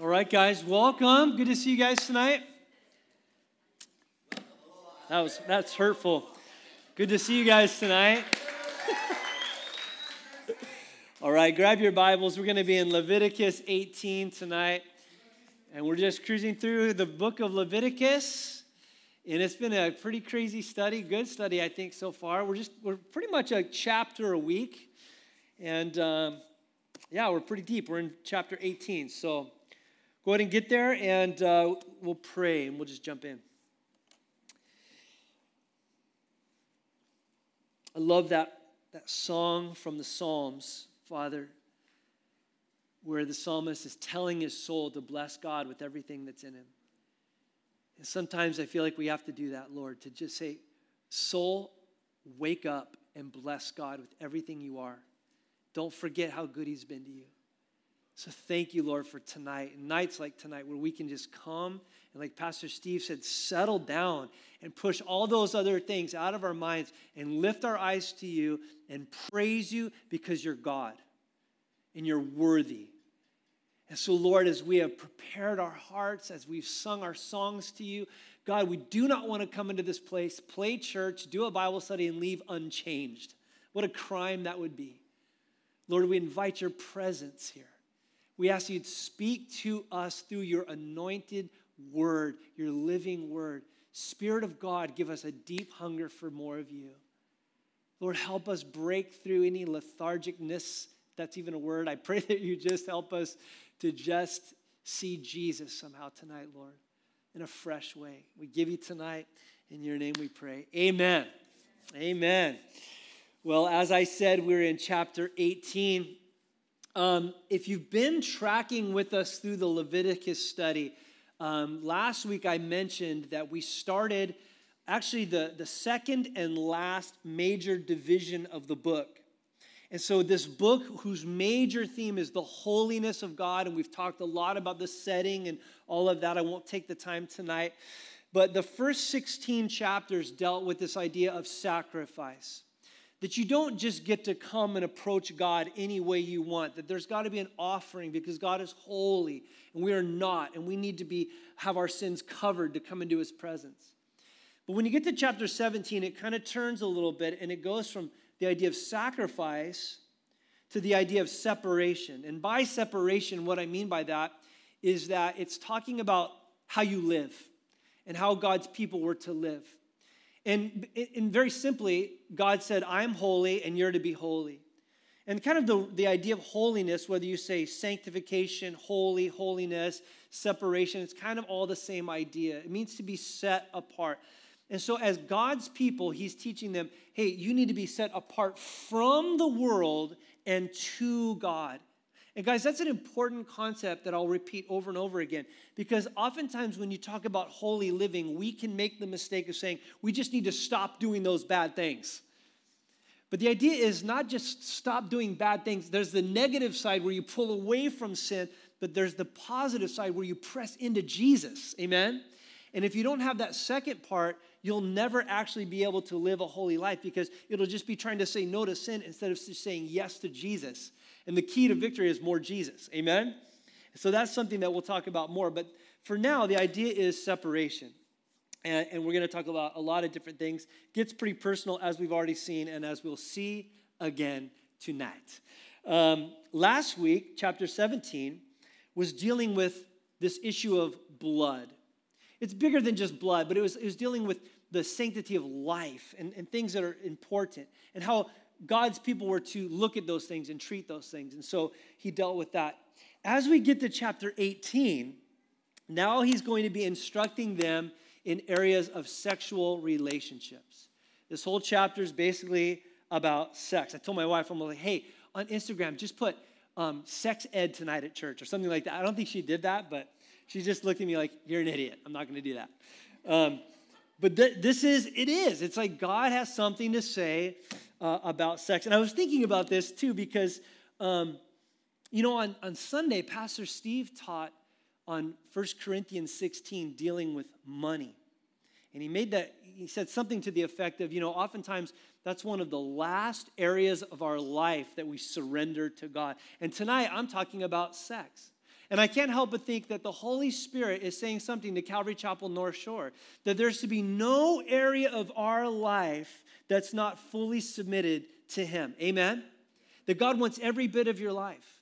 All right, guys, welcome. Good to see you guys tonight. That was that's hurtful. Good to see you guys tonight. All right, grab your Bibles. We're going to be in Leviticus 18 tonight. And we're just cruising through the book of Leviticus. And it's been a pretty crazy study, good study, I think, so far. We're just, we're pretty much a chapter a week. And um, yeah, we're pretty deep. We're in chapter 18. So go ahead and get there and uh, we'll pray and we'll just jump in. I love that, that song from the Psalms, Father, where the psalmist is telling his soul to bless God with everything that's in him. And sometimes I feel like we have to do that, Lord, to just say, Soul, wake up and bless God with everything you are. Don't forget how good he's been to you. So thank you, Lord, for tonight. Nights like tonight where we can just come and, like Pastor Steve said, settle down and push all those other things out of our minds and lift our eyes to you and praise you because you're God and you're worthy. And so, Lord, as we have prepared our hearts, as we've sung our songs to you, God, we do not want to come into this place, play church, do a Bible study, and leave unchanged. What a crime that would be. Lord, we invite your presence here. We ask you to speak to us through your anointed word, your living word. Spirit of God, give us a deep hunger for more of you. Lord, help us break through any lethargicness. That's even a word. I pray that you just help us to just see Jesus somehow tonight, Lord, in a fresh way. We give you tonight. In your name we pray. Amen. Amen. Well, as I said, we're in chapter 18. Um, if you've been tracking with us through the Leviticus study, um, last week I mentioned that we started actually the, the second and last major division of the book. And so, this book, whose major theme is the holiness of God, and we've talked a lot about the setting and all of that. I won't take the time tonight. But the first 16 chapters dealt with this idea of sacrifice that you don't just get to come and approach God any way you want, that there's got to be an offering because God is holy and we are not, and we need to be have our sins covered to come into his presence. But when you get to chapter 17, it kind of turns a little bit and it goes from the idea of sacrifice to the idea of separation. And by separation, what I mean by that is that it's talking about how you live and how God's people were to live. And, and very simply, God said, I'm holy and you're to be holy. And kind of the, the idea of holiness, whether you say sanctification, holy, holiness, separation, it's kind of all the same idea. It means to be set apart. And so, as God's people, He's teaching them hey, you need to be set apart from the world and to God. And guys, that's an important concept that I'll repeat over and over again because oftentimes when you talk about holy living, we can make the mistake of saying we just need to stop doing those bad things. But the idea is not just stop doing bad things. There's the negative side where you pull away from sin, but there's the positive side where you press into Jesus. Amen? And if you don't have that second part, you'll never actually be able to live a holy life because it'll just be trying to say no to sin instead of just saying yes to Jesus. And the key to victory is more Jesus. Amen? So that's something that we'll talk about more. But for now, the idea is separation. And, and we're going to talk about a lot of different things. Gets pretty personal, as we've already seen, and as we'll see again tonight. Um, last week, chapter 17, was dealing with this issue of blood. It's bigger than just blood, but it was, it was dealing with the sanctity of life and, and things that are important and how God's people were to look at those things and treat those things. And so he dealt with that. As we get to chapter 18, now he's going to be instructing them in areas of sexual relationships. This whole chapter is basically about sex. I told my wife, I'm like, hey, on Instagram, just put um, sex ed tonight at church or something like that. I don't think she did that, but she just looked at me like, you're an idiot. I'm not going to do that. Um, but th- this is, it is. It's like God has something to say uh, about sex. And I was thinking about this too because, um, you know, on, on Sunday, Pastor Steve taught on 1 Corinthians 16 dealing with money. And he made that, he said something to the effect of, you know, oftentimes that's one of the last areas of our life that we surrender to God. And tonight I'm talking about sex. And I can't help but think that the Holy Spirit is saying something to Calvary Chapel North Shore that there's to be no area of our life that's not fully submitted to Him. Amen? That God wants every bit of your life.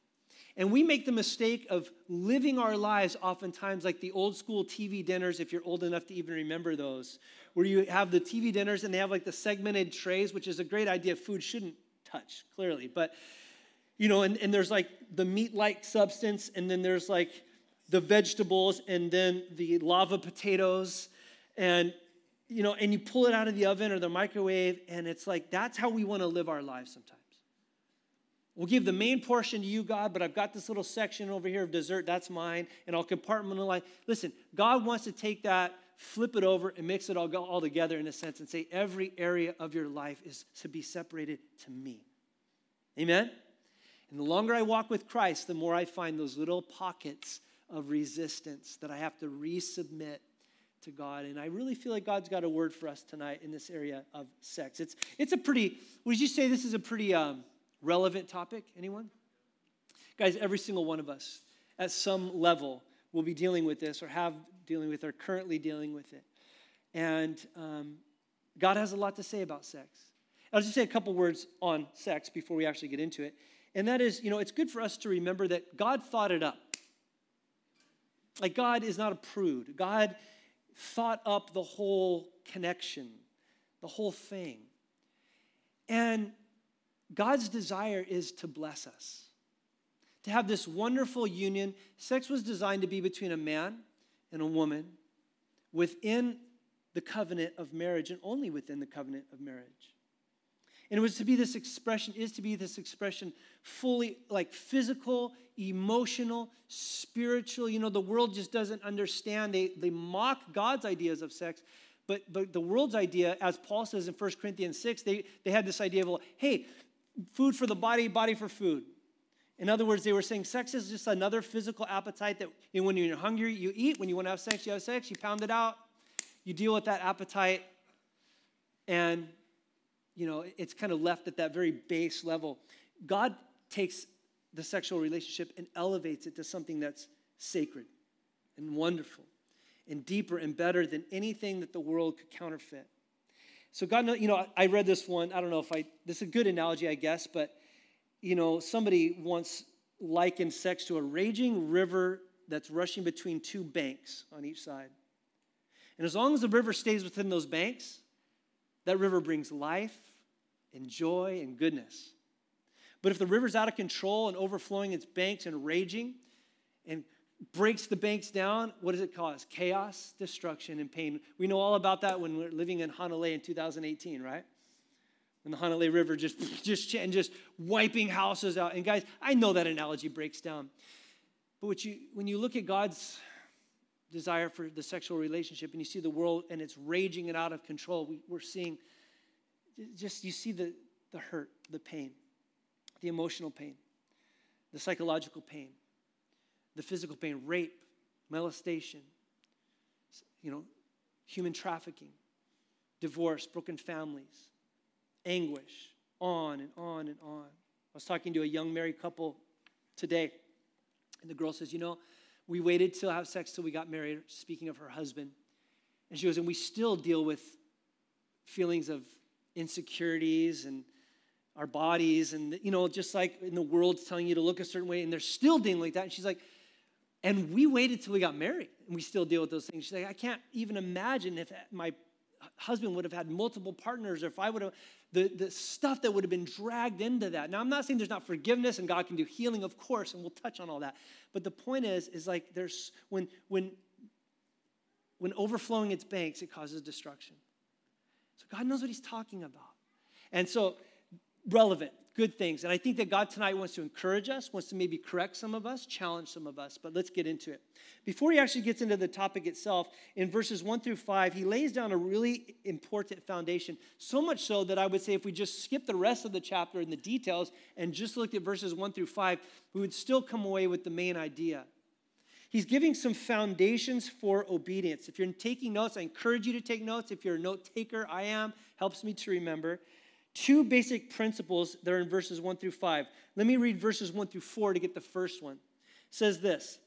And we make the mistake of living our lives oftentimes like the old school TV dinners, if you're old enough to even remember those, where you have the TV dinners and they have like the segmented trays, which is a great idea. Food shouldn't touch, clearly. But, you know, and, and there's like the meat like substance, and then there's like the vegetables, and then the lava potatoes. And, you know, and you pull it out of the oven or the microwave, and it's like that's how we want to live our lives sometimes. We'll give the main portion to you, God, but I've got this little section over here of dessert, that's mine, and I'll compartmentalize. Listen, God wants to take that, flip it over, and mix it all, all together in a sense and say, every area of your life is to be separated to me. Amen? And the longer I walk with Christ, the more I find those little pockets of resistance that I have to resubmit to God. And I really feel like God's got a word for us tonight in this area of sex. It's, it's a pretty, would you say this is a pretty um, relevant topic? Anyone? Guys, every single one of us at some level will be dealing with this or have dealing with or currently dealing with it. And um, God has a lot to say about sex. I'll just say a couple words on sex before we actually get into it. And that is, you know, it's good for us to remember that God thought it up. Like, God is not a prude. God thought up the whole connection, the whole thing. And God's desire is to bless us, to have this wonderful union. Sex was designed to be between a man and a woman within the covenant of marriage and only within the covenant of marriage. And it was to be this expression, is to be this expression fully like physical, emotional, spiritual. You know, the world just doesn't understand. They, they mock God's ideas of sex. But, but the world's idea, as Paul says in 1 Corinthians 6, they, they had this idea of, well, hey, food for the body, body for food. In other words, they were saying sex is just another physical appetite that you know, when you're hungry, you eat. When you want to have sex, you have sex. You pound it out. You deal with that appetite. And, you know, it's kind of left at that very base level. God takes the sexual relationship and elevates it to something that's sacred and wonderful and deeper and better than anything that the world could counterfeit. So God, you know, I read this one. I don't know if I. This is a good analogy, I guess, but you know, somebody once likened sex to a raging river that's rushing between two banks on each side. And as long as the river stays within those banks, that river brings life and joy and goodness. But if the river's out of control and overflowing its banks and raging and breaks the banks down, what does it cause? Chaos, destruction, and pain. We know all about that when we're living in Hanalei in 2018, right? When the Hanalei River just, just, and just wiping houses out. And guys, I know that analogy breaks down. But you, when you look at God's desire for the sexual relationship and you see the world and it's raging and out of control, we, we're seeing just, you see the, the hurt, the pain, the emotional pain, the psychological pain the physical pain, rape, molestation, you know, human trafficking, divorce, broken families, anguish, on and on and on. I was talking to a young married couple today, and the girl says, You know, we waited to have sex till we got married, speaking of her husband. And she goes, And we still deal with feelings of insecurities and our bodies, and, you know, just like in the world's telling you to look a certain way, and they're still dealing like that. And she's like, and we waited till we got married, and we still deal with those things. She's like, I can't even imagine if my husband would have had multiple partners, or if I would have, the, the stuff that would have been dragged into that. Now, I'm not saying there's not forgiveness and God can do healing, of course, and we'll touch on all that. But the point is, is like there's, when, when, when overflowing its banks, it causes destruction. So God knows what he's talking about. And so, relevant good things. And I think that God tonight wants to encourage us, wants to maybe correct some of us, challenge some of us. But let's get into it. Before he actually gets into the topic itself, in verses one through five, he lays down a really important foundation. So much so that I would say if we just skip the rest of the chapter and the details and just looked at verses one through five, we would still come away with the main idea. He's giving some foundations for obedience. If you're taking notes, I encourage you to take notes. If you're a note taker, I am, helps me to remember two basic principles that are in verses 1 through 5. Let me read verses 1 through 4 to get the first one. It says this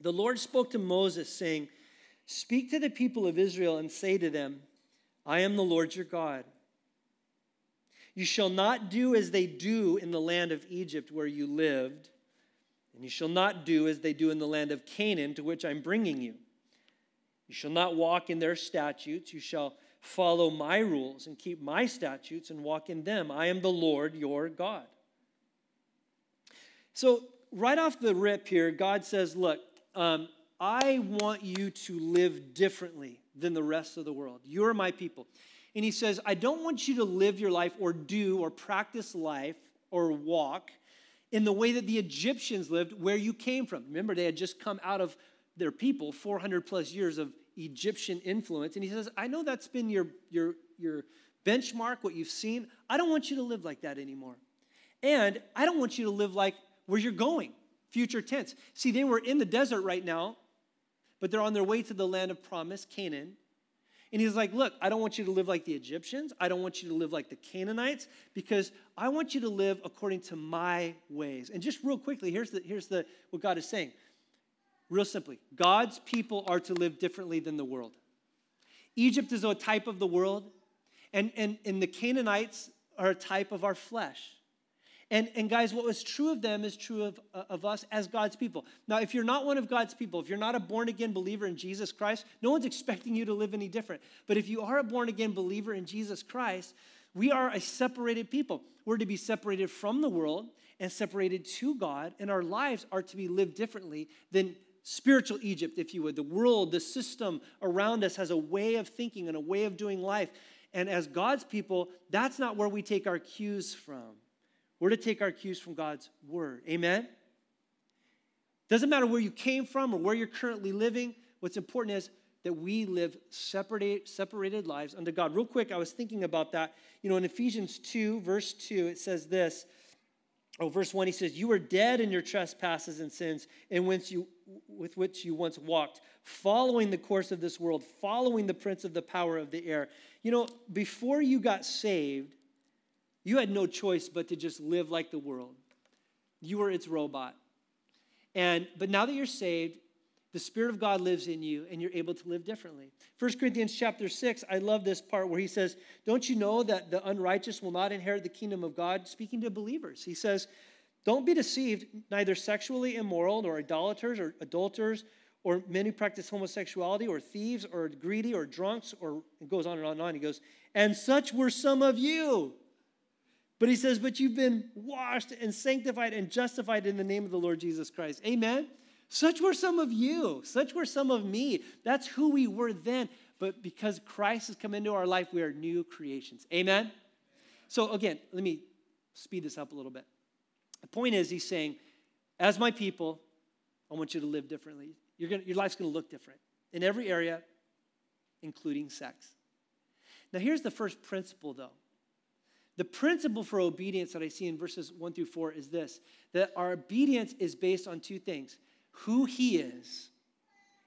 The Lord spoke to Moses, saying, Speak to the people of Israel and say to them, I am the Lord your God. You shall not do as they do in the land of Egypt where you lived, and you shall not do as they do in the land of Canaan to which I'm bringing you. You shall not walk in their statutes. You shall follow my rules and keep my statutes and walk in them. I am the Lord your God. So, right off the rip here, God says, Look, um, I want you to live differently than the rest of the world. You're my people. And he says, I don't want you to live your life or do or practice life or walk in the way that the Egyptians lived where you came from. Remember, they had just come out of their people, 400 plus years of Egyptian influence. And he says, I know that's been your, your, your benchmark, what you've seen. I don't want you to live like that anymore. And I don't want you to live like where you're going, future tense. See, they were in the desert right now, but they're on their way to the land of promise, Canaan. And he's like, Look, I don't want you to live like the Egyptians. I don't want you to live like the Canaanites because I want you to live according to my ways. And just real quickly, here's, the, here's the, what God is saying. Real simply, God's people are to live differently than the world. Egypt is a type of the world, and, and, and the Canaanites are a type of our flesh. And, and guys, what was true of them is true of, uh, of us as God's people. Now, if you're not one of God's people, if you're not a born again believer in Jesus Christ, no one's expecting you to live any different. But if you are a born again believer in Jesus Christ, we are a separated people. We're to be separated from the world and separated to God, and our lives are to be lived differently than spiritual Egypt, if you would. The world, the system around us has a way of thinking and a way of doing life. And as God's people, that's not where we take our cues from. We're to take our cues from God's word. Amen? Doesn't matter where you came from or where you're currently living. What's important is that we live separated, separated lives unto God. Real quick, I was thinking about that. You know, in Ephesians 2, verse 2, it says this. Oh, verse 1, he says, You were dead in your trespasses and sins, in which you, with which you once walked, following the course of this world, following the prince of the power of the air. You know, before you got saved, you had no choice but to just live like the world. You were its robot. And but now that you're saved, the Spirit of God lives in you and you're able to live differently. 1 Corinthians chapter 6, I love this part where he says, Don't you know that the unrighteous will not inherit the kingdom of God? Speaking to believers, he says, Don't be deceived, neither sexually immoral, nor idolaters, or adulterers, or men who practice homosexuality, or thieves, or greedy, or drunks, or it goes on and on and on. He goes, And such were some of you. But he says, But you've been washed and sanctified and justified in the name of the Lord Jesus Christ. Amen. Such were some of you. Such were some of me. That's who we were then. But because Christ has come into our life, we are new creations. Amen. So, again, let me speed this up a little bit. The point is, he's saying, As my people, I want you to live differently. Gonna, your life's going to look different in every area, including sex. Now, here's the first principle, though the principle for obedience that I see in verses 1 through 4 is this that our obedience is based on two things who he is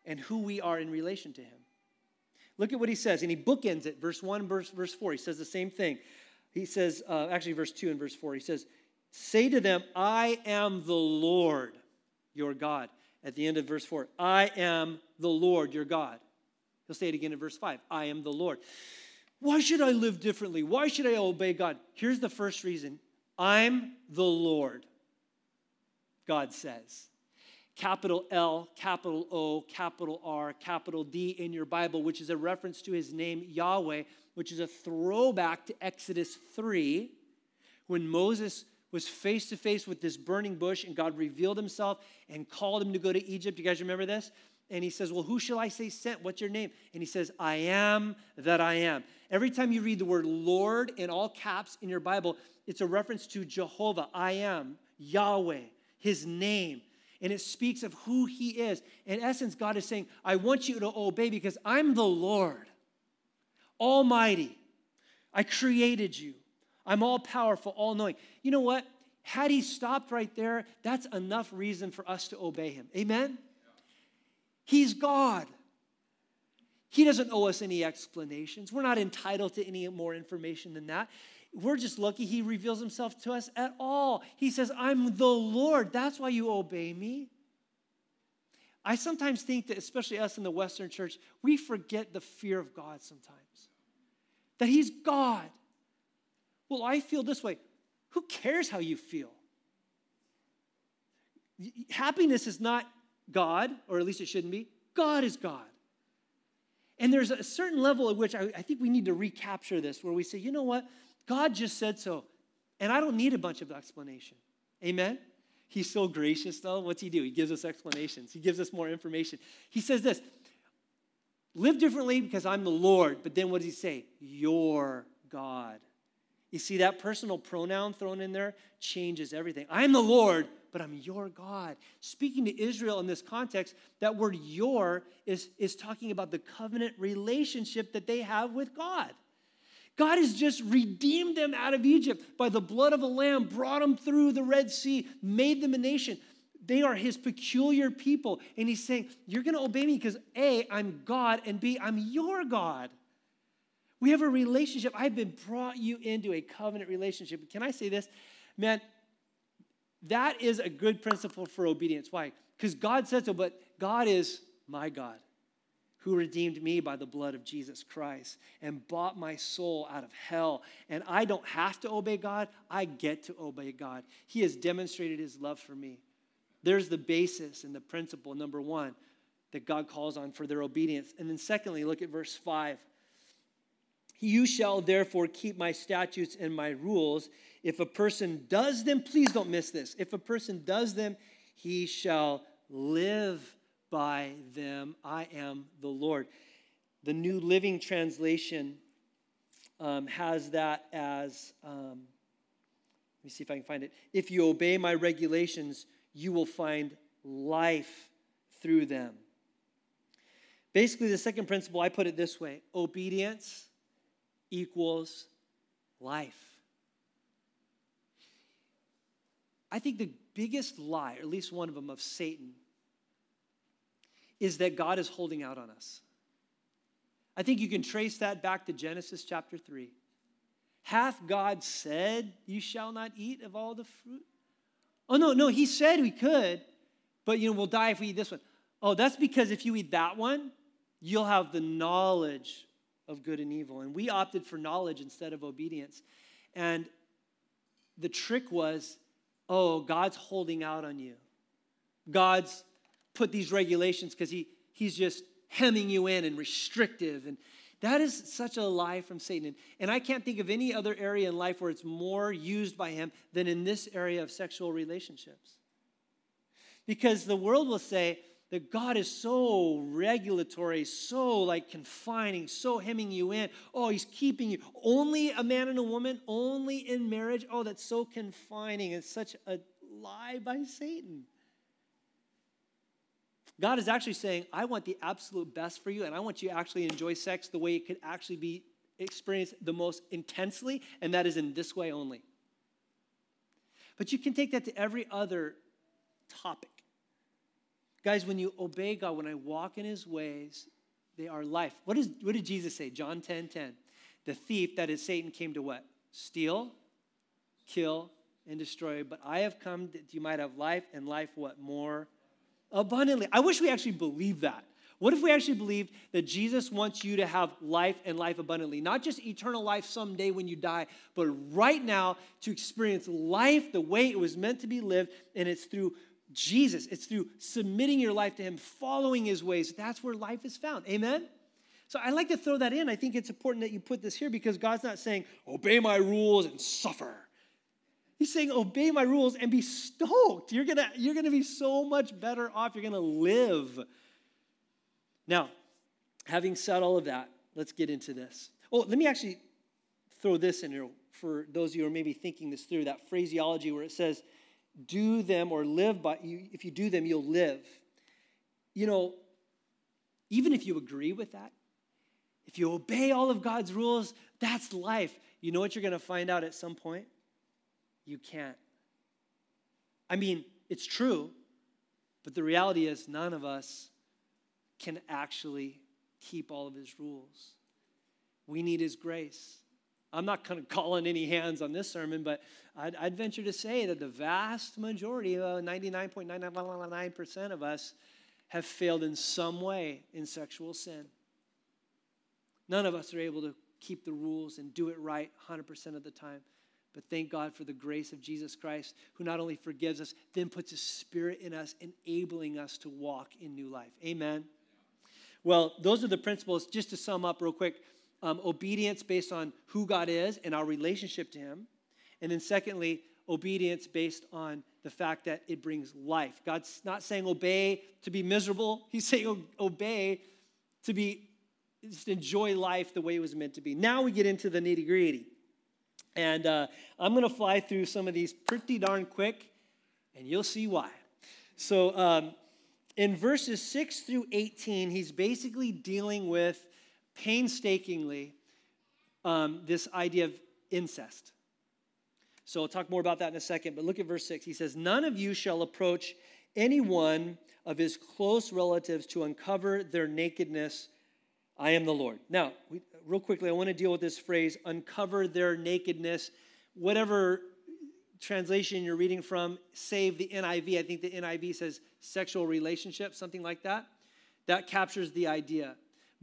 and who we are in relation to him. Look at what he says, and he bookends it, verse 1, verse, verse 4. He says the same thing. He says, uh, actually, verse 2 and verse 4, he says, Say to them, I am the Lord your God. At the end of verse 4, I am the Lord your God. He'll say it again in verse 5, I am the Lord. Why should I live differently? Why should I obey God? Here's the first reason I'm the Lord, God says. Capital L, capital O, capital R, capital D in your Bible, which is a reference to his name Yahweh, which is a throwback to Exodus 3, when Moses was face to face with this burning bush and God revealed himself and called him to go to Egypt. You guys remember this? And he says, Well, who shall I say sent? What's your name? And he says, I am that I am. Every time you read the word Lord in all caps in your Bible, it's a reference to Jehovah, I am, Yahweh, his name. And it speaks of who he is. In essence, God is saying, I want you to obey because I'm the Lord, Almighty. I created you. I'm all powerful, all knowing. You know what? Had he stopped right there, that's enough reason for us to obey him. Amen? He's God. He doesn't owe us any explanations. We're not entitled to any more information than that. We're just lucky he reveals himself to us at all. He says, I'm the Lord. That's why you obey me. I sometimes think that, especially us in the Western church, we forget the fear of God sometimes. That He's God. Well, I feel this way. Who cares how you feel? Happiness is not God, or at least it shouldn't be. God is God. And there's a certain level at which I, I, think we need to recapture this, where we say, you know what? God just said so, and I don't need a bunch of explanation. Amen? He's so gracious, though. What's he do? He gives us explanations, he gives us more information. He says this live differently because I'm the Lord. But then what does he say? Your God. You see, that personal pronoun thrown in there changes everything. I'm the Lord, but I'm your God. Speaking to Israel in this context, that word your is, is talking about the covenant relationship that they have with God. God has just redeemed them out of Egypt by the blood of a lamb, brought them through the Red Sea, made them a nation. They are his peculiar people. And he's saying, You're going to obey me because A, I'm God, and B, I'm your God. We have a relationship. I've been brought you into a covenant relationship. Can I say this? Man, that is a good principle for obedience. Why? Because God said so, but God is my God who redeemed me by the blood of Jesus Christ and bought my soul out of hell. And I don't have to obey God, I get to obey God. He has demonstrated his love for me. There's the basis and the principle, number one, that God calls on for their obedience. And then, secondly, look at verse 5. You shall therefore keep my statutes and my rules. If a person does them, please don't miss this. If a person does them, he shall live by them. I am the Lord. The New Living Translation um, has that as um, let me see if I can find it. If you obey my regulations, you will find life through them. Basically, the second principle, I put it this way obedience equals life. I think the biggest lie, or at least one of them, of Satan is that God is holding out on us. I think you can trace that back to Genesis chapter 3. Hath God said, You shall not eat of all the fruit? Oh, no, no, He said we could, but you know, we'll die if we eat this one. Oh, that's because if you eat that one, you'll have the knowledge of good and evil. And we opted for knowledge instead of obedience. And the trick was, oh, God's holding out on you. God's put these regulations because he, he's just hemming you in and restrictive. And that is such a lie from Satan. And, and I can't think of any other area in life where it's more used by him than in this area of sexual relationships. Because the world will say, that God is so regulatory, so like confining, so hemming you in. Oh, he's keeping you. Only a man and a woman, only in marriage. Oh, that's so confining. It's such a lie by Satan. God is actually saying, I want the absolute best for you, and I want you to actually enjoy sex the way it could actually be experienced the most intensely, and that is in this way only. But you can take that to every other topic. Guys, when you obey God, when I walk in his ways, they are life. What, is, what did Jesus say? John 10 10. The thief, that is Satan, came to what? Steal, kill, and destroy. But I have come that you might have life and life what? More abundantly. I wish we actually believed that. What if we actually believed that Jesus wants you to have life and life abundantly? Not just eternal life someday when you die, but right now to experience life the way it was meant to be lived, and it's through Jesus. It's through submitting your life to Him, following His ways. That's where life is found. Amen? So I like to throw that in. I think it's important that you put this here because God's not saying, obey my rules and suffer. He's saying, obey my rules and be stoked. You're gonna, you're gonna be so much better off. You're gonna live. Now, having said all of that, let's get into this. Oh, let me actually throw this in here for those of you who are maybe thinking this through that phraseology where it says, do them or live by you if you do them you'll live. You know even if you agree with that if you obey all of god's rules that's life. You know what you're going to find out at some point? You can't. I mean it's true but the reality is none of us can actually keep all of his rules. We need his grace I'm not kind of calling any hands on this sermon, but I'd, I'd venture to say that the vast majority, uh, 99.999% of us, have failed in some way in sexual sin. None of us are able to keep the rules and do it right 100% of the time. But thank God for the grace of Jesus Christ, who not only forgives us, then puts a spirit in us, enabling us to walk in new life. Amen. Well, those are the principles. Just to sum up real quick um, obedience based on who God is and our relationship to Him. And then, secondly, obedience based on the fact that it brings life. God's not saying obey to be miserable, He's saying obey to be just enjoy life the way it was meant to be. Now we get into the nitty gritty. And uh, I'm going to fly through some of these pretty darn quick, and you'll see why. So, um, in verses 6 through 18, he's basically dealing with painstakingly um, this idea of incest. So I'll talk more about that in a second, but look at verse 6. He says, None of you shall approach any one of his close relatives to uncover their nakedness. I am the Lord. Now, we, real quickly, I want to deal with this phrase uncover their nakedness. Whatever translation you're reading from, save the NIV. I think the NIV says sexual relationship, something like that. That captures the idea.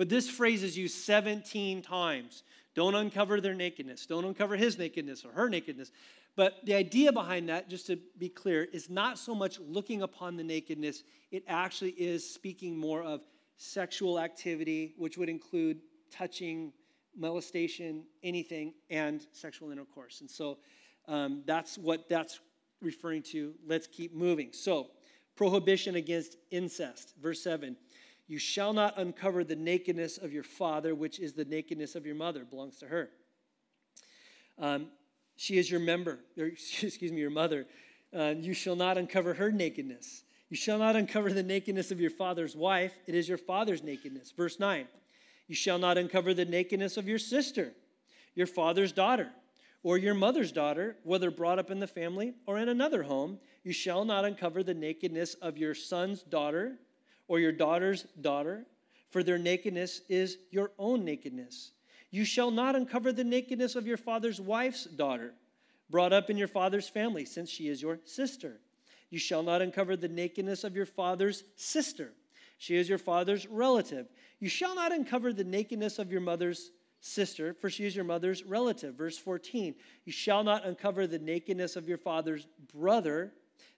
But this phrase is used 17 times. Don't uncover their nakedness. Don't uncover his nakedness or her nakedness. But the idea behind that, just to be clear, is not so much looking upon the nakedness, it actually is speaking more of sexual activity, which would include touching, molestation, anything, and sexual intercourse. And so um, that's what that's referring to. Let's keep moving. So, prohibition against incest. Verse 7 You shall not uncover the nakedness of your father, which is the nakedness of your mother, belongs to her. Um, she is your member, or, excuse me, your mother. Uh, you shall not uncover her nakedness. You shall not uncover the nakedness of your father's wife. It is your father's nakedness. Verse 9 You shall not uncover the nakedness of your sister, your father's daughter or your mother's daughter, whether brought up in the family or in another home, you shall not uncover the nakedness of your son's daughter or your daughter's daughter, for their nakedness is your own nakedness. You shall not uncover the nakedness of your father's wife's daughter, brought up in your father's family, since she is your sister. You shall not uncover the nakedness of your father's sister. She is your father's relative. You shall not uncover the nakedness of your mother's sister, for she is your mother's relative. Verse 14, you shall not uncover the nakedness of your father's brother.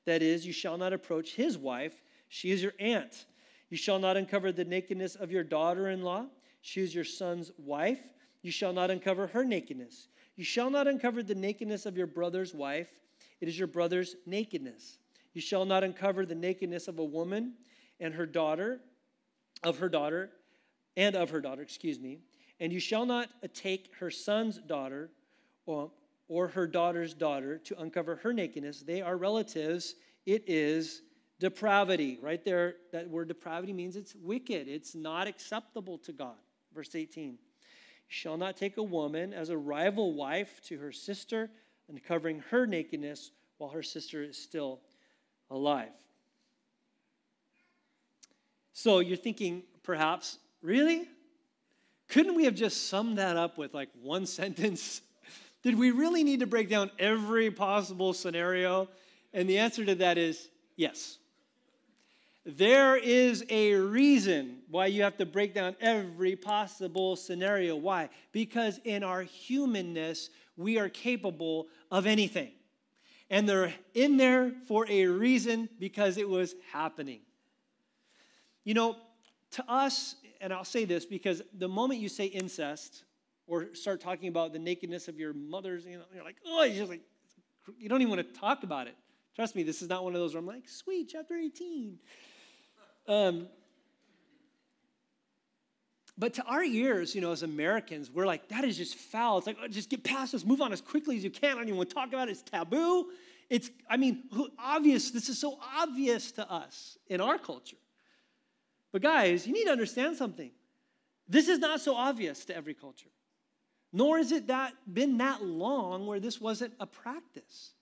That is, you shall not approach his wife. She is your aunt. You shall not uncover the nakedness of your daughter in law. She is your son's wife. You shall not uncover her nakedness. You shall not uncover the nakedness of your brother's wife. It is your brother's nakedness. You shall not uncover the nakedness of a woman and her daughter, of her daughter, and of her daughter, excuse me. And you shall not take her son's daughter or, or her daughter's daughter to uncover her nakedness. They are relatives. It is depravity. Right there, that word depravity means it's wicked, it's not acceptable to God. Verse 18 You shall not take a woman as a rival wife to her sister, uncovering her nakedness while her sister is still alive. So you're thinking, perhaps, really? Couldn't we have just summed that up with like one sentence? Did we really need to break down every possible scenario? And the answer to that is yes. There is a reason why you have to break down every possible scenario. Why? Because in our humanness, we are capable of anything. And they're in there for a reason because it was happening. You know, to us, and I'll say this because the moment you say incest or start talking about the nakedness of your mother's, you know, you're like, oh, you're just like, you don't even want to talk about it. Trust me, this is not one of those where I'm like, sweet, chapter 18. Um, but to our ears, you know, as Americans, we're like, that is just foul. It's like, oh, just get past this, move on as quickly as you can. I don't even want to talk about it. It's taboo. It's, I mean, obvious. This is so obvious to us in our culture. But guys, you need to understand something. This is not so obvious to every culture. Nor has it that been that long where this wasn't a practice.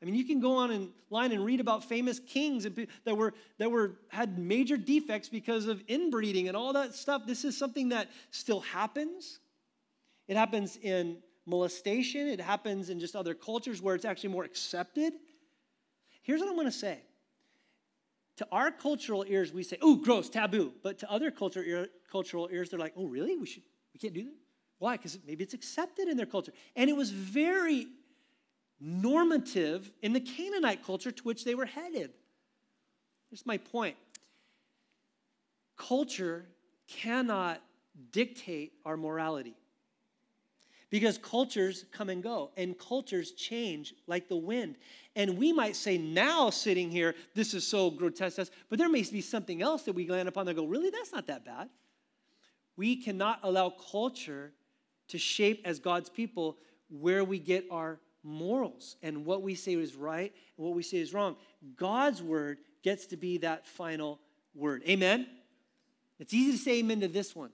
I mean, you can go on in line and read about famous kings that were that were had major defects because of inbreeding and all that stuff. This is something that still happens. It happens in molestation. It happens in just other cultures where it's actually more accepted. Here's what I'm going to say to our cultural ears, we say, oh, gross, taboo. But to other cultural, ear, cultural ears, they're like, oh, really? We, should, we can't do that? Why? Because maybe it's accepted in their culture. And it was very normative in the Canaanite culture to which they were headed. Here's my point culture cannot dictate our morality. Because cultures come and go, and cultures change like the wind. And we might say now, sitting here, this is so grotesque, but there may be something else that we land upon that go, really, that's not that bad. We cannot allow culture to shape, as God's people, where we get our morals and what we say is right and what we say is wrong. God's word gets to be that final word. Amen? It's easy to say amen to this one.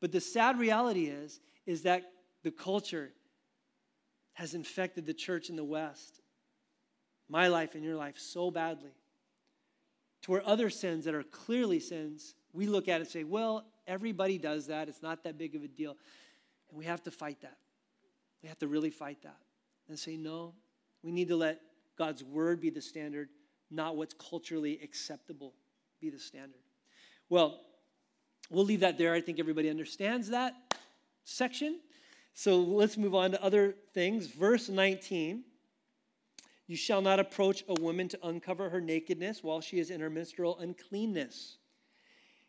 But the sad reality is, is that the culture has infected the church in the West, my life and your life, so badly. To where other sins that are clearly sins, we look at it and say, well, everybody does that. It's not that big of a deal. And we have to fight that. We have to really fight that and say, no, we need to let God's word be the standard, not what's culturally acceptable be the standard. Well, we'll leave that there. I think everybody understands that section. So let's move on to other things. Verse 19 You shall not approach a woman to uncover her nakedness while she is in her menstrual uncleanness.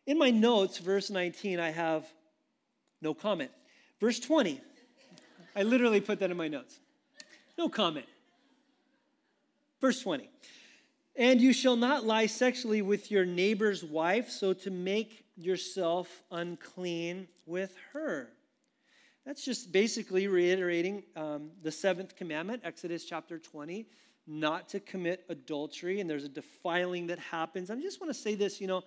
In my notes, verse 19, I have no comment. Verse 20, I literally put that in my notes. No comment. Verse 20, and you shall not lie sexually with your neighbor's wife, so to make yourself unclean with her. That's just basically reiterating um, the seventh commandment, Exodus chapter 20, not to commit adultery. And there's a defiling that happens. I just want to say this, you know,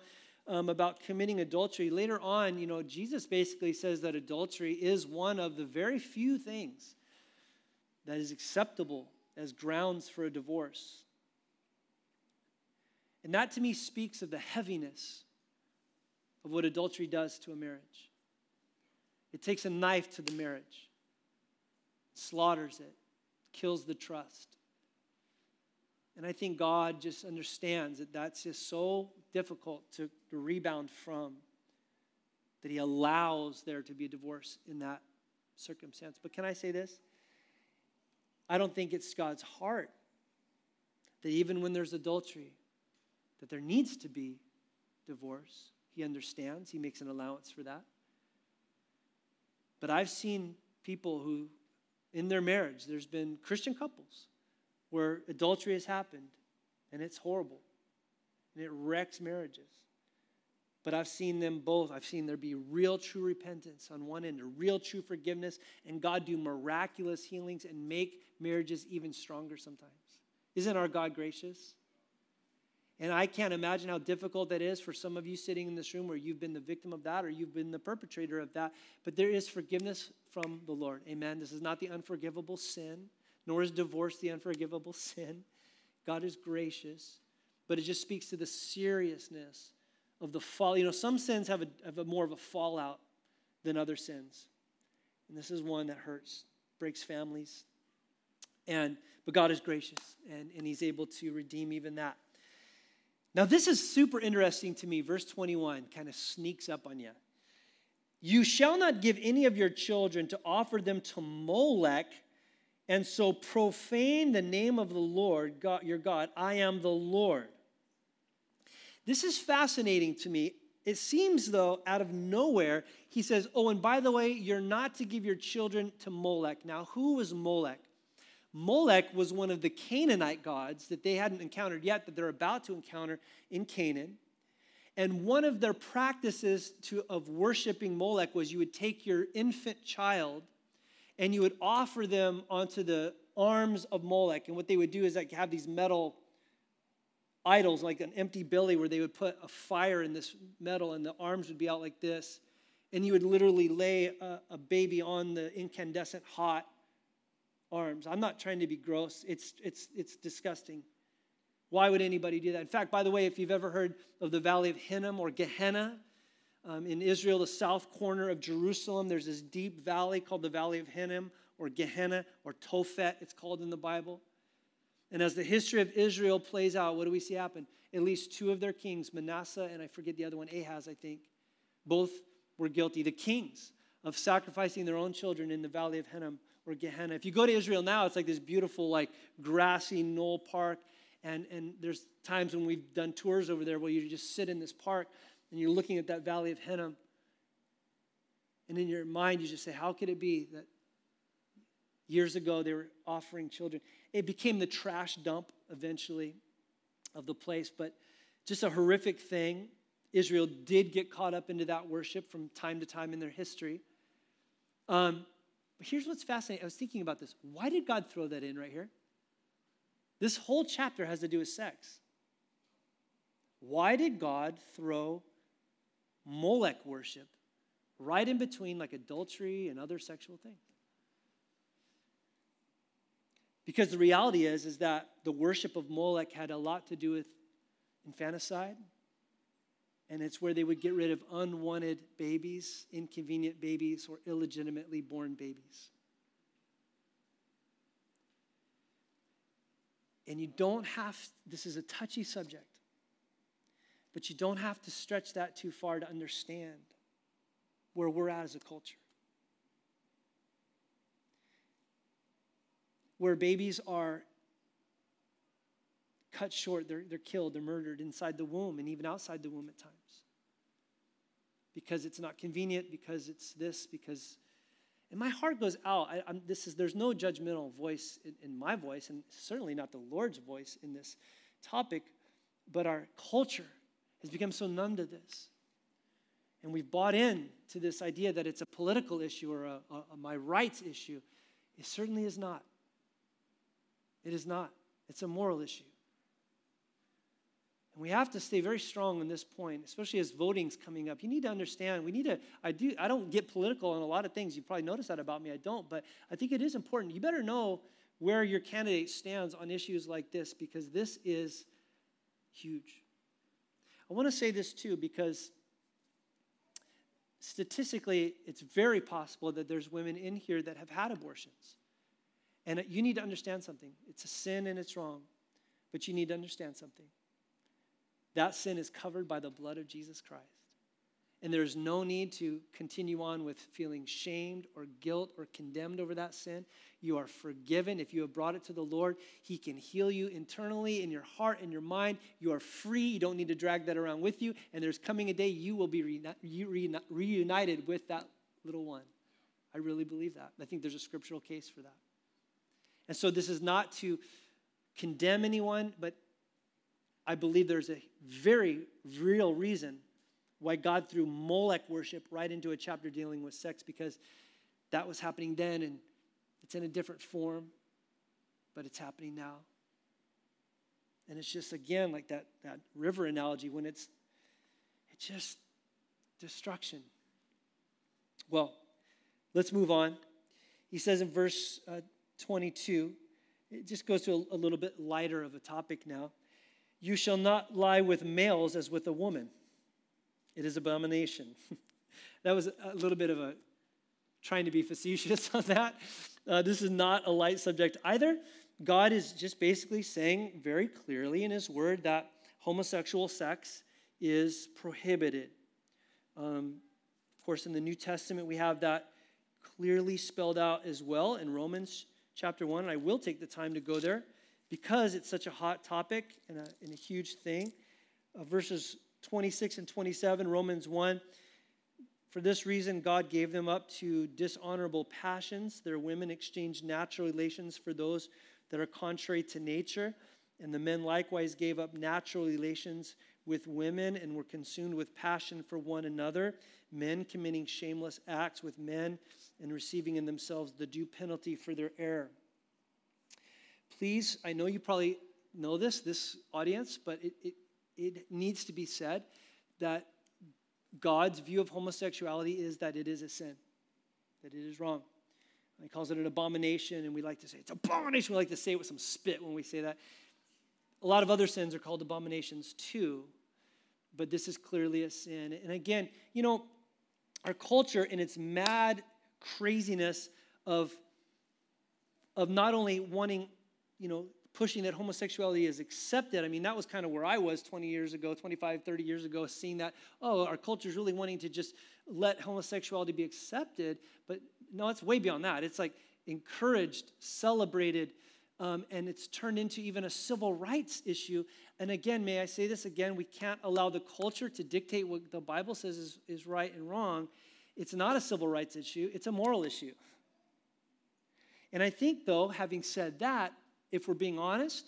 um, about committing adultery. Later on, you know, Jesus basically says that adultery is one of the very few things that is acceptable as grounds for a divorce. And that to me speaks of the heaviness of what adultery does to a marriage. It takes a knife to the marriage, slaughters it, kills the trust. And I think God just understands that that's just so difficult to, to rebound from that He allows there to be a divorce in that circumstance. But can I say this? I don't think it's God's heart that even when there's adultery, that there needs to be divorce. He understands, He makes an allowance for that. But I've seen people who, in their marriage, there's been Christian couples where adultery has happened and it's horrible and it wrecks marriages. But I've seen them both. I've seen there be real, true repentance on one end, real, true forgiveness, and God do miraculous healings and make marriages even stronger sometimes. Isn't our God gracious? And I can't imagine how difficult that is for some of you sitting in this room where you've been the victim of that or you've been the perpetrator of that. But there is forgiveness from the Lord. Amen. This is not the unforgivable sin, nor is divorce the unforgivable sin. God is gracious, but it just speaks to the seriousness of the fall. You know, some sins have a, have a more of a fallout than other sins. And this is one that hurts, breaks families. And but God is gracious and, and He's able to redeem even that. Now, this is super interesting to me. Verse 21 kind of sneaks up on you. You shall not give any of your children to offer them to Molech and so profane the name of the Lord, God, your God. I am the Lord. This is fascinating to me. It seems, though, out of nowhere, he says, Oh, and by the way, you're not to give your children to Molech. Now, who was Molech? Molech was one of the Canaanite gods that they hadn't encountered yet, that they're about to encounter in Canaan. And one of their practices to, of worshiping Molech was you would take your infant child and you would offer them onto the arms of Molech. And what they would do is like have these metal idols, like an empty belly, where they would put a fire in this metal and the arms would be out like this. And you would literally lay a, a baby on the incandescent hot arms. I'm not trying to be gross, it's, it's, it's disgusting. Why would anybody do that? In fact, by the way, if you've ever heard of the Valley of Hinnom or Gehenna, um, in Israel, the south corner of Jerusalem, there's this deep valley called the Valley of Hinnom or Gehenna or Tophet, it's called in the Bible. And as the history of Israel plays out, what do we see happen? At least two of their kings, Manasseh and I forget the other one, Ahaz, I think, both were guilty. The kings of sacrificing their own children in the valley of Hinnom or Gehenna. If you go to Israel now, it's like this beautiful, like grassy knoll park. And, and there's times when we've done tours over there where you just sit in this park and you're looking at that valley of Hinnom. And in your mind, you just say, How could it be that years ago they were offering children? It became the trash dump eventually of the place, but just a horrific thing. Israel did get caught up into that worship from time to time in their history. Um, but here's what's fascinating. I was thinking about this. Why did God throw that in right here? This whole chapter has to do with sex. Why did God throw Molech worship right in between like adultery and other sexual things? Because the reality is is that the worship of Molech had a lot to do with infanticide and it's where they would get rid of unwanted babies, inconvenient babies, or illegitimately born babies. And you don't have, this is a touchy subject, but you don't have to stretch that too far to understand where we're at as a culture. Where babies are cut short, they're, they're killed, they're murdered inside the womb and even outside the womb at times because it's not convenient, because it's this, because. And my heart goes out. I, this is, there's no judgmental voice in, in my voice, and certainly not the Lord's voice in this topic, but our culture has become so numb to this. And we've bought in to this idea that it's a political issue or a, a, a my rights issue. It certainly is not. It is not. It's a moral issue. And we have to stay very strong on this point, especially as voting's coming up. You need to understand, we need to, I do, I don't get political on a lot of things. You probably noticed that about me. I don't, but I think it is important. You better know where your candidate stands on issues like this because this is huge. I want to say this too because statistically, it's very possible that there's women in here that have had abortions. And you need to understand something. It's a sin and it's wrong, but you need to understand something. That sin is covered by the blood of Jesus Christ. And there's no need to continue on with feeling shamed or guilt or condemned over that sin. You are forgiven. If you have brought it to the Lord, He can heal you internally in your heart and your mind. You are free. You don't need to drag that around with you. And there's coming a day you will be reunited with that little one. I really believe that. I think there's a scriptural case for that. And so this is not to condemn anyone, but I believe there's a very real reason why God threw Molech worship right into a chapter dealing with sex because that was happening then and it's in a different form, but it's happening now. And it's just again like that, that river analogy when it's it's just destruction. Well, let's move on. He says in verse uh, 22, it just goes to a, a little bit lighter of a topic now. You shall not lie with males as with a woman. It is abomination. that was a little bit of a trying to be facetious on that. Uh, this is not a light subject either. God is just basically saying very clearly in His Word that homosexual sex is prohibited. Um, of course, in the New Testament, we have that clearly spelled out as well in Romans chapter 1. I will take the time to go there because it's such a hot topic and a, and a huge thing. Uh, verses 26 and 27, Romans 1. For this reason, God gave them up to dishonorable passions. Their women exchanged natural relations for those that are contrary to nature. And the men likewise gave up natural relations with women and were consumed with passion for one another, men committing shameless acts with men and receiving in themselves the due penalty for their error please, I know you probably know this, this audience, but it, it, it needs to be said that God's view of homosexuality is that it is a sin, that it is wrong. He calls it an abomination, and we like to say it's abomination. We like to say it with some spit when we say that. A lot of other sins are called abominations too, but this is clearly a sin. And again, you know, our culture in its mad craziness of, of not only wanting you know, pushing that homosexuality is accepted. I mean, that was kind of where I was 20 years ago, 25, 30 years ago, seeing that, oh, our culture is really wanting to just let homosexuality be accepted. But no, it's way beyond that. It's like encouraged, celebrated, um, and it's turned into even a civil rights issue. And again, may I say this again? We can't allow the culture to dictate what the Bible says is, is right and wrong. It's not a civil rights issue, it's a moral issue. And I think, though, having said that, if we're being honest,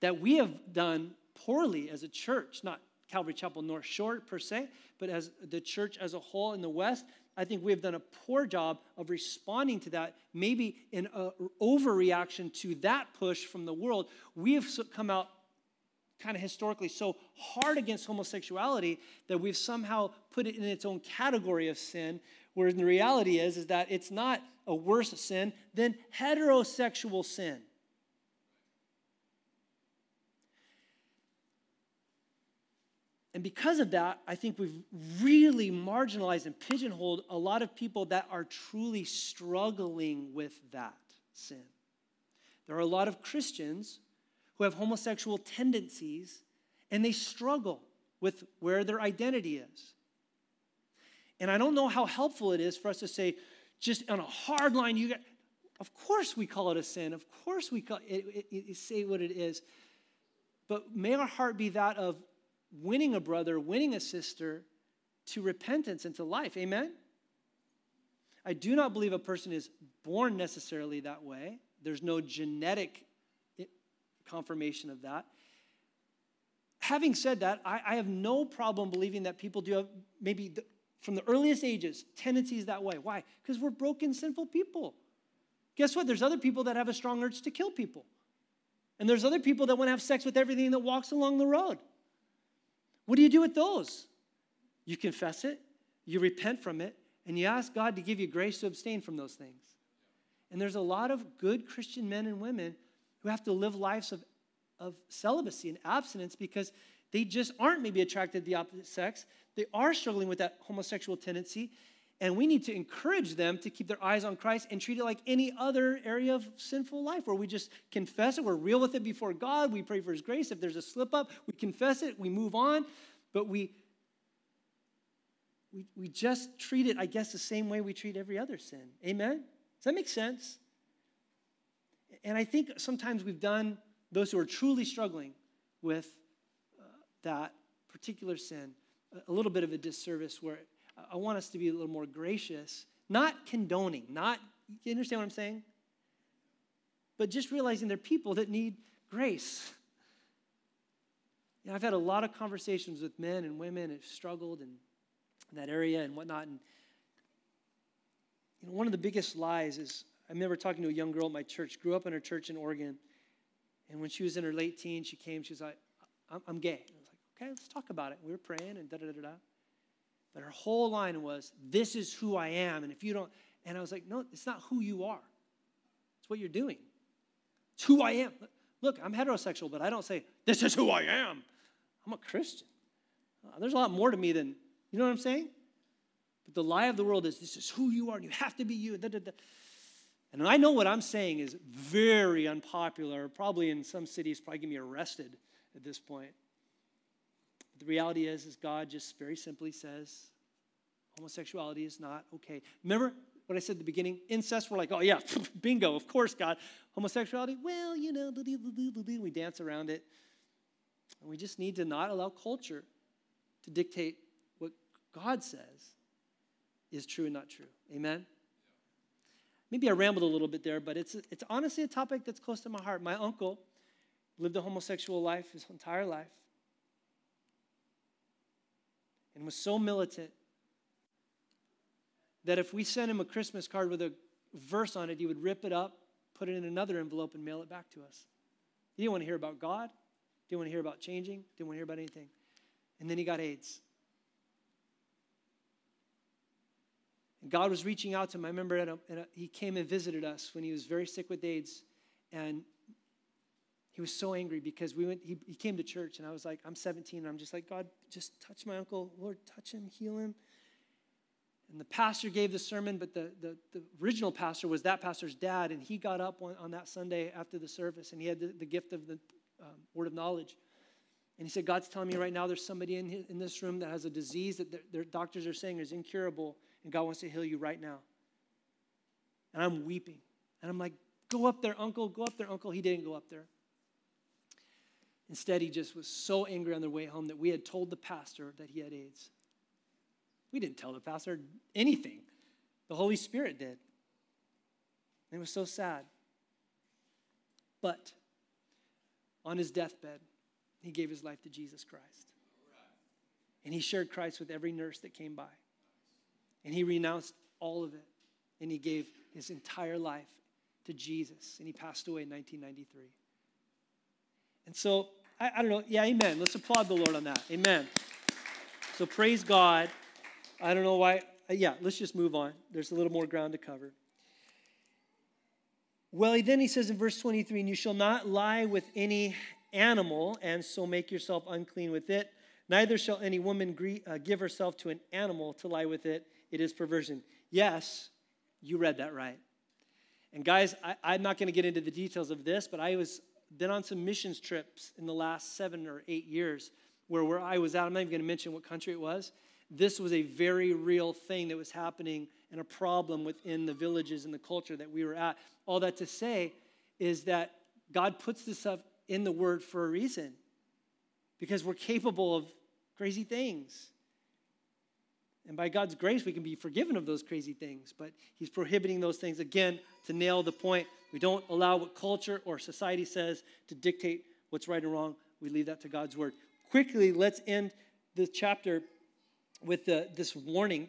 that we have done poorly as a church, not Calvary Chapel North Shore per se, but as the church as a whole in the West, I think we have done a poor job of responding to that, maybe in an overreaction to that push from the world. We have come out kind of historically so hard against homosexuality that we've somehow put it in its own category of sin, where the reality is, is that it's not a worse sin than heterosexual sin. And because of that, I think we've really marginalized and pigeonholed a lot of people that are truly struggling with that sin. There are a lot of Christians who have homosexual tendencies and they struggle with where their identity is. And I don't know how helpful it is for us to say, just on a hard line, you got, of course we call it a sin. Of course we call it, it, it, say what it is. But may our heart be that of winning a brother, winning a sister to repentance and to life. Amen? I do not believe a person is born necessarily that way. There's no genetic eh, confirmation of that. Having said that, I, I have no problem believing that people do have maybe the, from the earliest ages tendencies that way. Why? Because we're broken, sinful people. Guess what? There's other people that have a strong urge to kill people. And there's other people that want to have sex with everything that walks along the road. What do you do with those? You confess it, you repent from it, and you ask God to give you grace to abstain from those things. And there's a lot of good Christian men and women who have to live lives of, of celibacy and abstinence because they just aren't maybe attracted to the opposite sex. They are struggling with that homosexual tendency. And we need to encourage them to keep their eyes on Christ and treat it like any other area of sinful life where we just confess it, we're real with it before God, we pray for His grace. If there's a slip up, we confess it, we move on, but we, we, we just treat it, I guess, the same way we treat every other sin. Amen? Does that make sense? And I think sometimes we've done those who are truly struggling with uh, that particular sin a little bit of a disservice where I want us to be a little more gracious, not condoning, not, you understand what I'm saying? But just realizing there are people that need grace. You know, I've had a lot of conversations with men and women who've struggled in, in that area and whatnot. And you know, one of the biggest lies is I remember talking to a young girl at my church, grew up in her church in Oregon. And when she was in her late teens, she came, she was like, I'm, I'm gay. I was like, okay, let's talk about it. We were praying and da da da da. But her whole line was, This is who I am. And if you don't, and I was like, No, it's not who you are, it's what you're doing. It's who I am. Look, I'm heterosexual, but I don't say, This is who I am. I'm a Christian. Uh, there's a lot more to me than, you know what I'm saying? But the lie of the world is, This is who you are, and you have to be you. Da, da, da. And I know what I'm saying is very unpopular, probably in some cities, probably get me arrested at this point. The reality is, is God just very simply says homosexuality is not okay. Remember what I said at the beginning? Incest, we're like, oh yeah, bingo, of course, God. Homosexuality, well, you know, we dance around it. And we just need to not allow culture to dictate what God says is true and not true. Amen? Maybe I rambled a little bit there, but it's, it's honestly a topic that's close to my heart. My uncle lived a homosexual life his entire life and was so militant that if we sent him a Christmas card with a verse on it, he would rip it up, put it in another envelope, and mail it back to us. He didn't want to hear about God, didn't want to hear about changing, didn't want to hear about anything. And then he got AIDS. And God was reaching out to him. I remember a, a, he came and visited us when he was very sick with AIDS. And he was so angry because we went, he, he came to church and I was like, I'm 17 and I'm just like, God, just touch my uncle. Lord, touch him, heal him. And the pastor gave the sermon, but the, the, the original pastor was that pastor's dad, and he got up on, on that Sunday after the service, and he had the, the gift of the um, word of knowledge. And he said, God's telling me right now there's somebody in, his, in this room that has a disease that their, their doctors are saying is incurable, and God wants to heal you right now. And I'm weeping. And I'm like, Go up there, uncle, go up there, uncle. He didn't go up there. Instead, he just was so angry on their way home that we had told the pastor that he had AIDS. We didn't tell the pastor anything, the Holy Spirit did. And it was so sad. But on his deathbed, he gave his life to Jesus Christ. And he shared Christ with every nurse that came by. And he renounced all of it. And he gave his entire life to Jesus. And he passed away in 1993. And so, I, I don't know. Yeah, amen. Let's applaud the Lord on that. Amen. So praise God. I don't know why. Uh, yeah, let's just move on. There's a little more ground to cover. Well, then he says in verse 23 And you shall not lie with any animal, and so make yourself unclean with it. Neither shall any woman uh, give herself to an animal to lie with it. It is perversion. Yes, you read that right. And guys, I, am not going to get into the details of this, but I was been on some missions trips in the last seven or eight years where where I was at. I'm not even going to mention what country it was. This was a very real thing that was happening and a problem within the villages and the culture that we were at. All that to say is that God puts this stuff in the Word for a reason because we're capable of crazy things. And by God's grace, we can be forgiven of those crazy things. But He's prohibiting those things, again, to nail the point. We don't allow what culture or society says to dictate what's right and wrong. We leave that to God's Word. Quickly, let's end the chapter with the, this warning.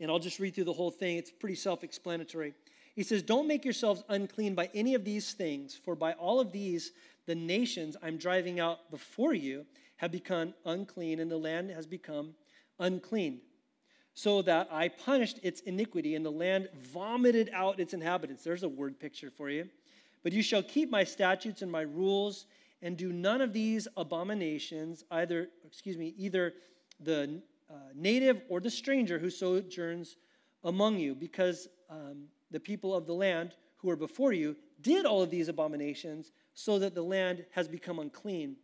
And I'll just read through the whole thing. It's pretty self explanatory. He says, Don't make yourselves unclean by any of these things, for by all of these, the nations I'm driving out before you have become unclean, and the land has become unclean. So that I punished its iniquity, and the land vomited out its inhabitants. There's a word picture for you. But you shall keep my statutes and my rules, and do none of these abominations, either, excuse me, either the uh, native or the stranger who sojourns among you, because um, the people of the land who are before you did all of these abominations, so that the land has become unclean,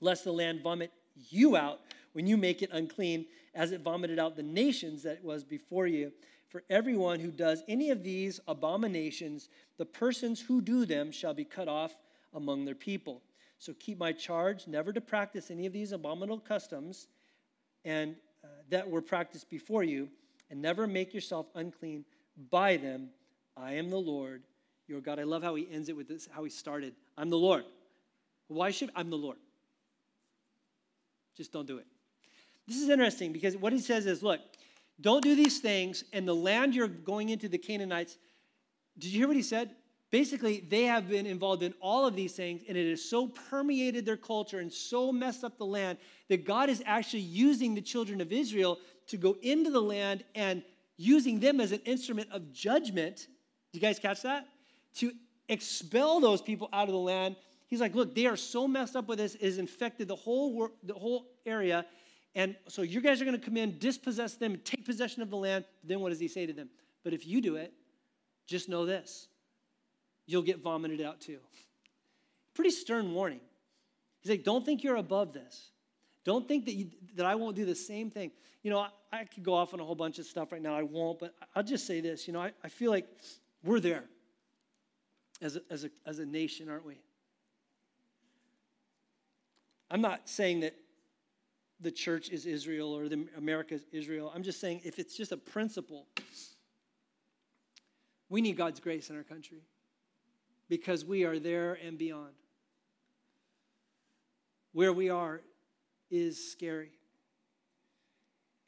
lest the land vomit you out when you make it unclean, as it vomited out the nations that was before you. For everyone who does any of these abominations, the persons who do them shall be cut off among their people. So keep my charge never to practice any of these abominable customs and uh, that were practiced before you, and never make yourself unclean by them. I am the Lord your God. I love how he ends it with this, how he started. I'm the Lord. Why should I'm the Lord? Just don't do it. This is interesting because what he says is look, don't do these things, and the land you're going into, the Canaanites, did you hear what he said? Basically, they have been involved in all of these things, and it has so permeated their culture and so messed up the land that God is actually using the children of Israel to go into the land and using them as an instrument of judgment. Do you guys catch that? To expel those people out of the land. He's like, look, they are so messed up with this, it has infected the whole, the whole area. And so you guys are going to come in, dispossess them, take possession of the land. Then what does he say to them? But if you do it, just know this you'll get vomited out too. Pretty stern warning. He's like, don't think you're above this. Don't think that, you, that I won't do the same thing. You know, I, I, could go off on a whole bunch of stuff right now. I won't, but I'll just say this. You know, I, I feel like we're there as a, as, a, as a nation, aren't we? I'm not saying that the church is Israel or the America is Israel. I'm just saying if it's just a principle, we need God's grace in our country because we are there and beyond. Where we are is scary.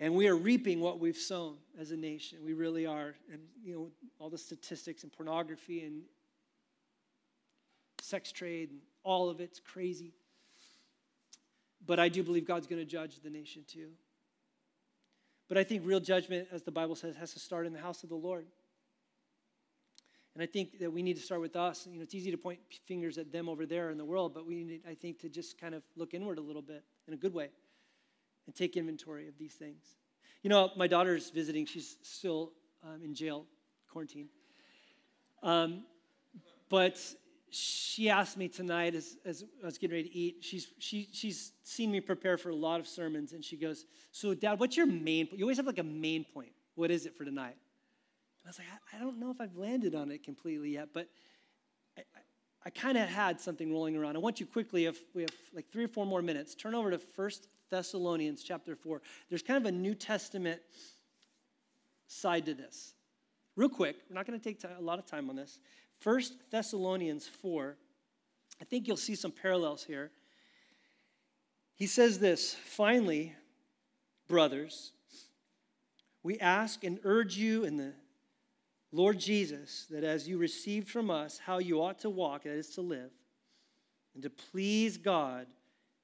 And we are reaping what we've sown as a nation. We really are. And, you know, all the statistics and pornography and sex trade and all of it's crazy. But I do believe God's going to judge the nation too. But I think real judgment, as the Bible says, has to start in the house of the Lord. And I think that we need to start with us. You know, it's easy to point fingers at them over there in the world, but we need, I think, to just kind of look inward a little bit in a good way and take inventory of these things. You know, my daughter's visiting. She's still um, in jail, quarantine. Um, but she asked me tonight as, as I was getting ready to eat, she's, she, she's seen me prepare for a lot of sermons, and she goes, So, Dad, what's your main point? You always have like a main point. What is it for tonight? And I was like, I, I don't know if I've landed on it completely yet, but I, I, I kind of had something rolling around. I want you quickly, if we have like three or four more minutes, turn over to First Thessalonians chapter 4. There's kind of a New Testament side to this. Real quick, we're not going to take a lot of time on this. First Thessalonians 4, I think you'll see some parallels here. He says this Finally, brothers, we ask and urge you in the Lord Jesus that as you received from us how you ought to walk, that is to live, and to please God,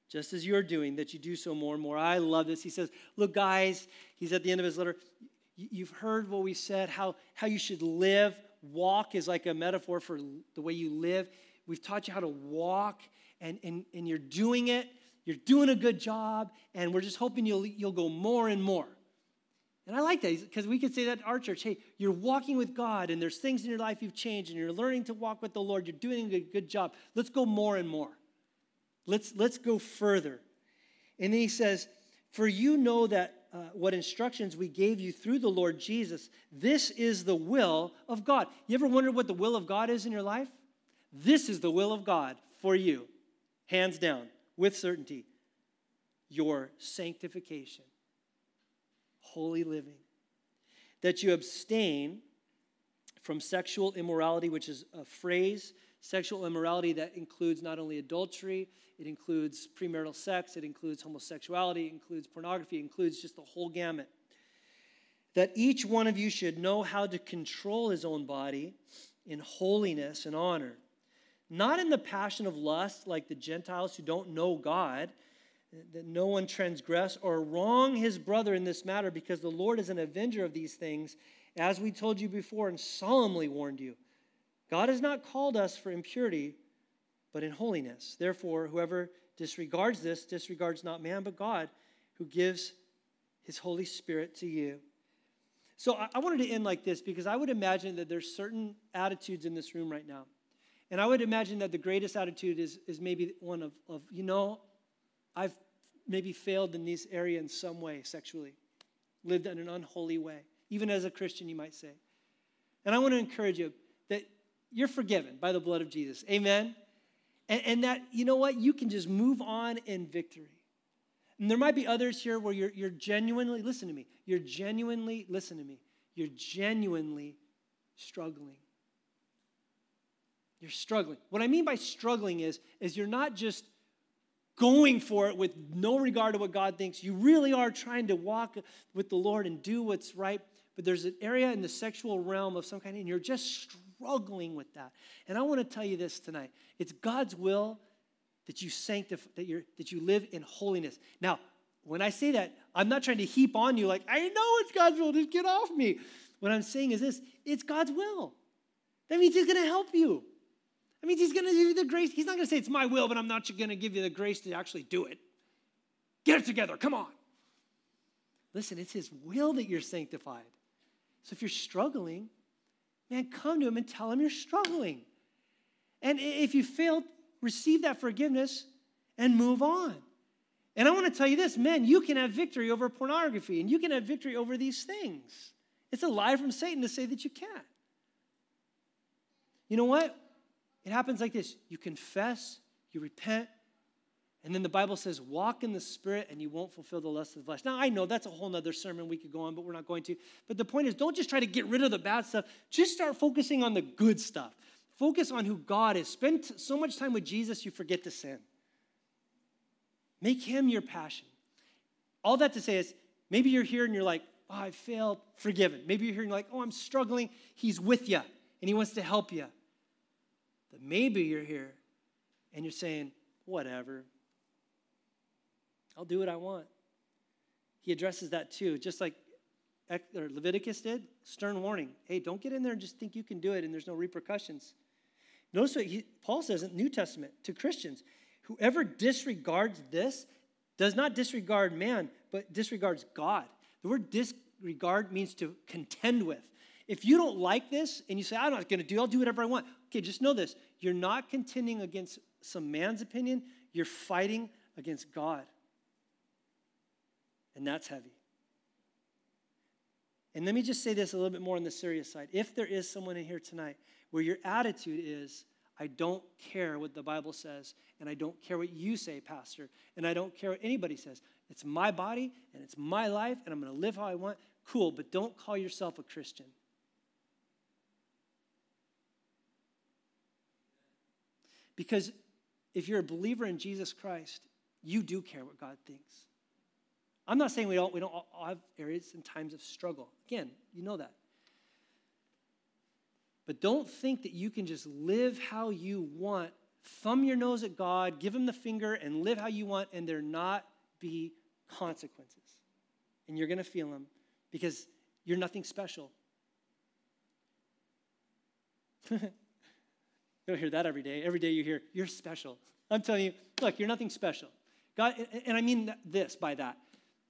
just as you're doing, that you do so more and more. I love this. He says, Look, guys, he's at the end of his letter. You've heard what we said, how, how you should live walk is like a metaphor for the way you live. We've taught you how to walk, and, and, and you're doing it. You're doing a good job, and we're just hoping you'll, you'll go more and more. And I like that because we could say that at our church hey, you're walking with God, and there's things in your life you've changed, and you're learning to walk with the Lord. You're doing a good job. Let's go more and more. Let's, let's go further. And then he says, For you know that uh, what instructions we gave you through the Lord Jesus. This is the will of God. You ever wondered what the will of God is in your life? This is the will of God for you, hands down, with certainty. Your sanctification, holy living. That you abstain from sexual immorality, which is a phrase, sexual immorality that includes not only adultery, it includes premarital sex, it includes homosexuality, it includes pornography, it includes just the whole gamut. That each one of you should know how to control his own body in holiness and honor, not in the passion of lust like the Gentiles who don't know God, that no one transgress or wrong his brother in this matter, because the Lord is an avenger of these things, as we told you before and solemnly warned you. God has not called us for impurity but in holiness. Therefore, whoever disregards this disregards not man, but God, who gives his Holy Spirit to you. So I wanted to end like this because I would imagine that there's certain attitudes in this room right now. And I would imagine that the greatest attitude is, is maybe one of, of, you know, I've maybe failed in this area in some way sexually, lived in an unholy way. Even as a Christian, you might say. And I want to encourage you you're forgiven by the blood of Jesus. Amen? And, and that, you know what, you can just move on in victory. And there might be others here where you're, you're genuinely, listen to me, you're genuinely, listen to me, you're genuinely struggling. You're struggling. What I mean by struggling is, is you're not just going for it with no regard to what God thinks. You really are trying to walk with the Lord and do what's right. But there's an area in the sexual realm of some kind, and you're just struggling with that. And I want to tell you this tonight. It's God's will that you sanctify, that, you that you live in holiness. Now, when I say that, I'm not trying to heap on you like, I know it's God's will, just get off me. What I'm saying is this it's God's will. That means He's going to help you. That means He's going to give you the grace. He's not going to say, It's my will, but I'm not going to give you the grace to actually do it. Get it together, come on. Listen, it's His will that you're sanctified. So if you're struggling, man, come to him and tell him you're struggling. And if you fail, receive that forgiveness and move on. And I want to tell you this, men, you can have victory over pornography and you can have victory over these things. It's a lie from Satan to say that you can't. You know what? It happens like this you confess, you repent, and then the Bible says, walk in the Spirit and you won't fulfill the lust of the flesh. Now, I know that's a whole other sermon we could go on, but we're not going to. But the point is, don't just try to get rid of the bad stuff, just start focusing on the good stuff. Focus on who God is. Spend so much time with Jesus, you forget to sin. Make Him your passion. All that to say is, maybe you're here and you're like, oh, I failed, forgiven. Maybe you're here and you're like, oh, I'm struggling. He's with you and He wants to help you. But maybe you're here and you're saying, whatever, I'll do what I want. He addresses that too, just like Leviticus did. Stern warning hey, don't get in there and just think you can do it and there's no repercussions. Notice what he, Paul says in the New Testament to Christians whoever disregards this does not disregard man, but disregards God. The word disregard means to contend with. If you don't like this and you say, I'm not going to do, I'll do whatever I want. Okay, just know this. You're not contending against some man's opinion, you're fighting against God. And that's heavy. And let me just say this a little bit more on the serious side. If there is someone in here tonight where your attitude is, I don't care what the Bible says, and I don't care what you say, Pastor, and I don't care what anybody says. It's my body, and it's my life, and I'm going to live how I want. Cool, but don't call yourself a Christian. Because if you're a believer in Jesus Christ, you do care what God thinks. I'm not saying we don't, we don't all have areas and times of struggle. Again, you know that. But don't think that you can just live how you want, thumb your nose at God, give him the finger, and live how you want, and there not be consequences. And you're going to feel them because you're nothing special. you don't hear that every day. Every day you hear, you're special. I'm telling you, look, you're nothing special. God, and I mean this by that.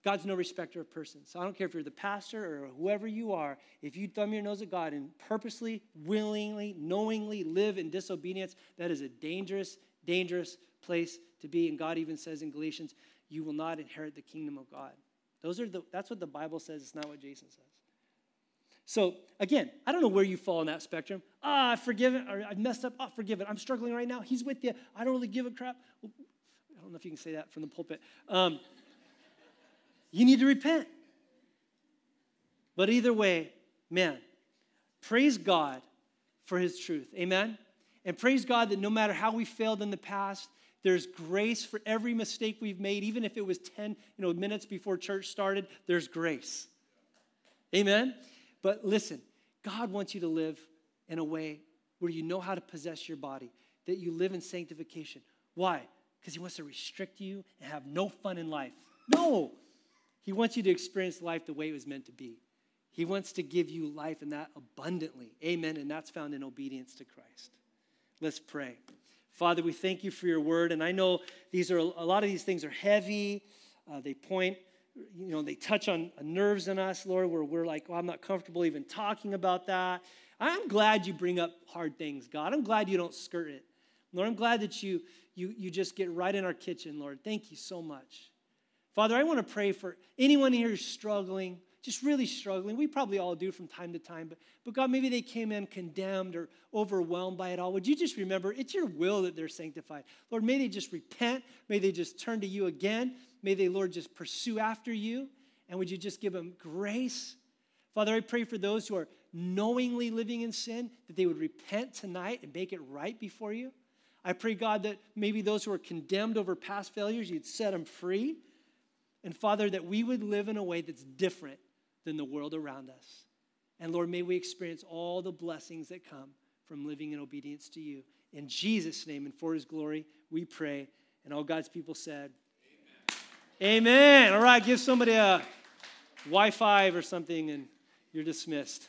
God's no respecter of persons. So I don't care if you're the pastor or whoever you are, if you thumb your nose at God and purposely, willingly, knowingly live in disobedience, that is a dangerous, dangerous place to be. And God even says in Galatians, you will not inherit the kingdom of God. Those are the, that's what the Bible says. It's not what Jason says. So again, I don't know where you fall in that spectrum. Ah, I've forgiven, or I've messed up. Oh, forgive it. I'm struggling right now. He's with you. I don't really give a crap. I don't know if you can say that from the pulpit. Um, you need to repent. But either way, man, praise God for his truth. Amen? And praise God that no matter how we failed in the past, there's grace for every mistake we've made, even if it was 10 you know, minutes before church started, there's grace. Amen? But listen, God wants you to live in a way where you know how to possess your body, that you live in sanctification. Why? Because He wants to restrict you and have no fun in life. No, he wants you to experience life the way it was meant to be. He wants to give you life and that abundantly. Amen. And that's found in obedience to Christ. Let's pray. Father, we thank you for your word. And I know these are a lot of these things are heavy. Uh, they point, you know, they touch on nerves in us, Lord, where we're like, well, I'm not comfortable even talking about that. I'm glad you bring up hard things, God. I'm glad you don't skirt it. Lord, I'm glad that you you you just get right in our kitchen, Lord. Thank you so much. Father, I want to pray for anyone here who's struggling, just really struggling. We probably all do from time to time, but, but God, maybe they came in condemned or overwhelmed by it all. Would you just remember it's your will that they're sanctified? Lord, may they just repent. May they just turn to you again. May they, Lord, just pursue after you. And would you just give them grace? Father, I pray for those who are knowingly living in sin that they would repent tonight and make it right before you. I pray, God, that maybe those who are condemned over past failures, you'd set them free. And Father, that we would live in a way that's different than the world around us. And Lord, may we experience all the blessings that come from living in obedience to you. In Jesus' name and for his glory, we pray. And all God's people said, Amen. Amen. All right, give somebody a Wi Fi or something, and you're dismissed.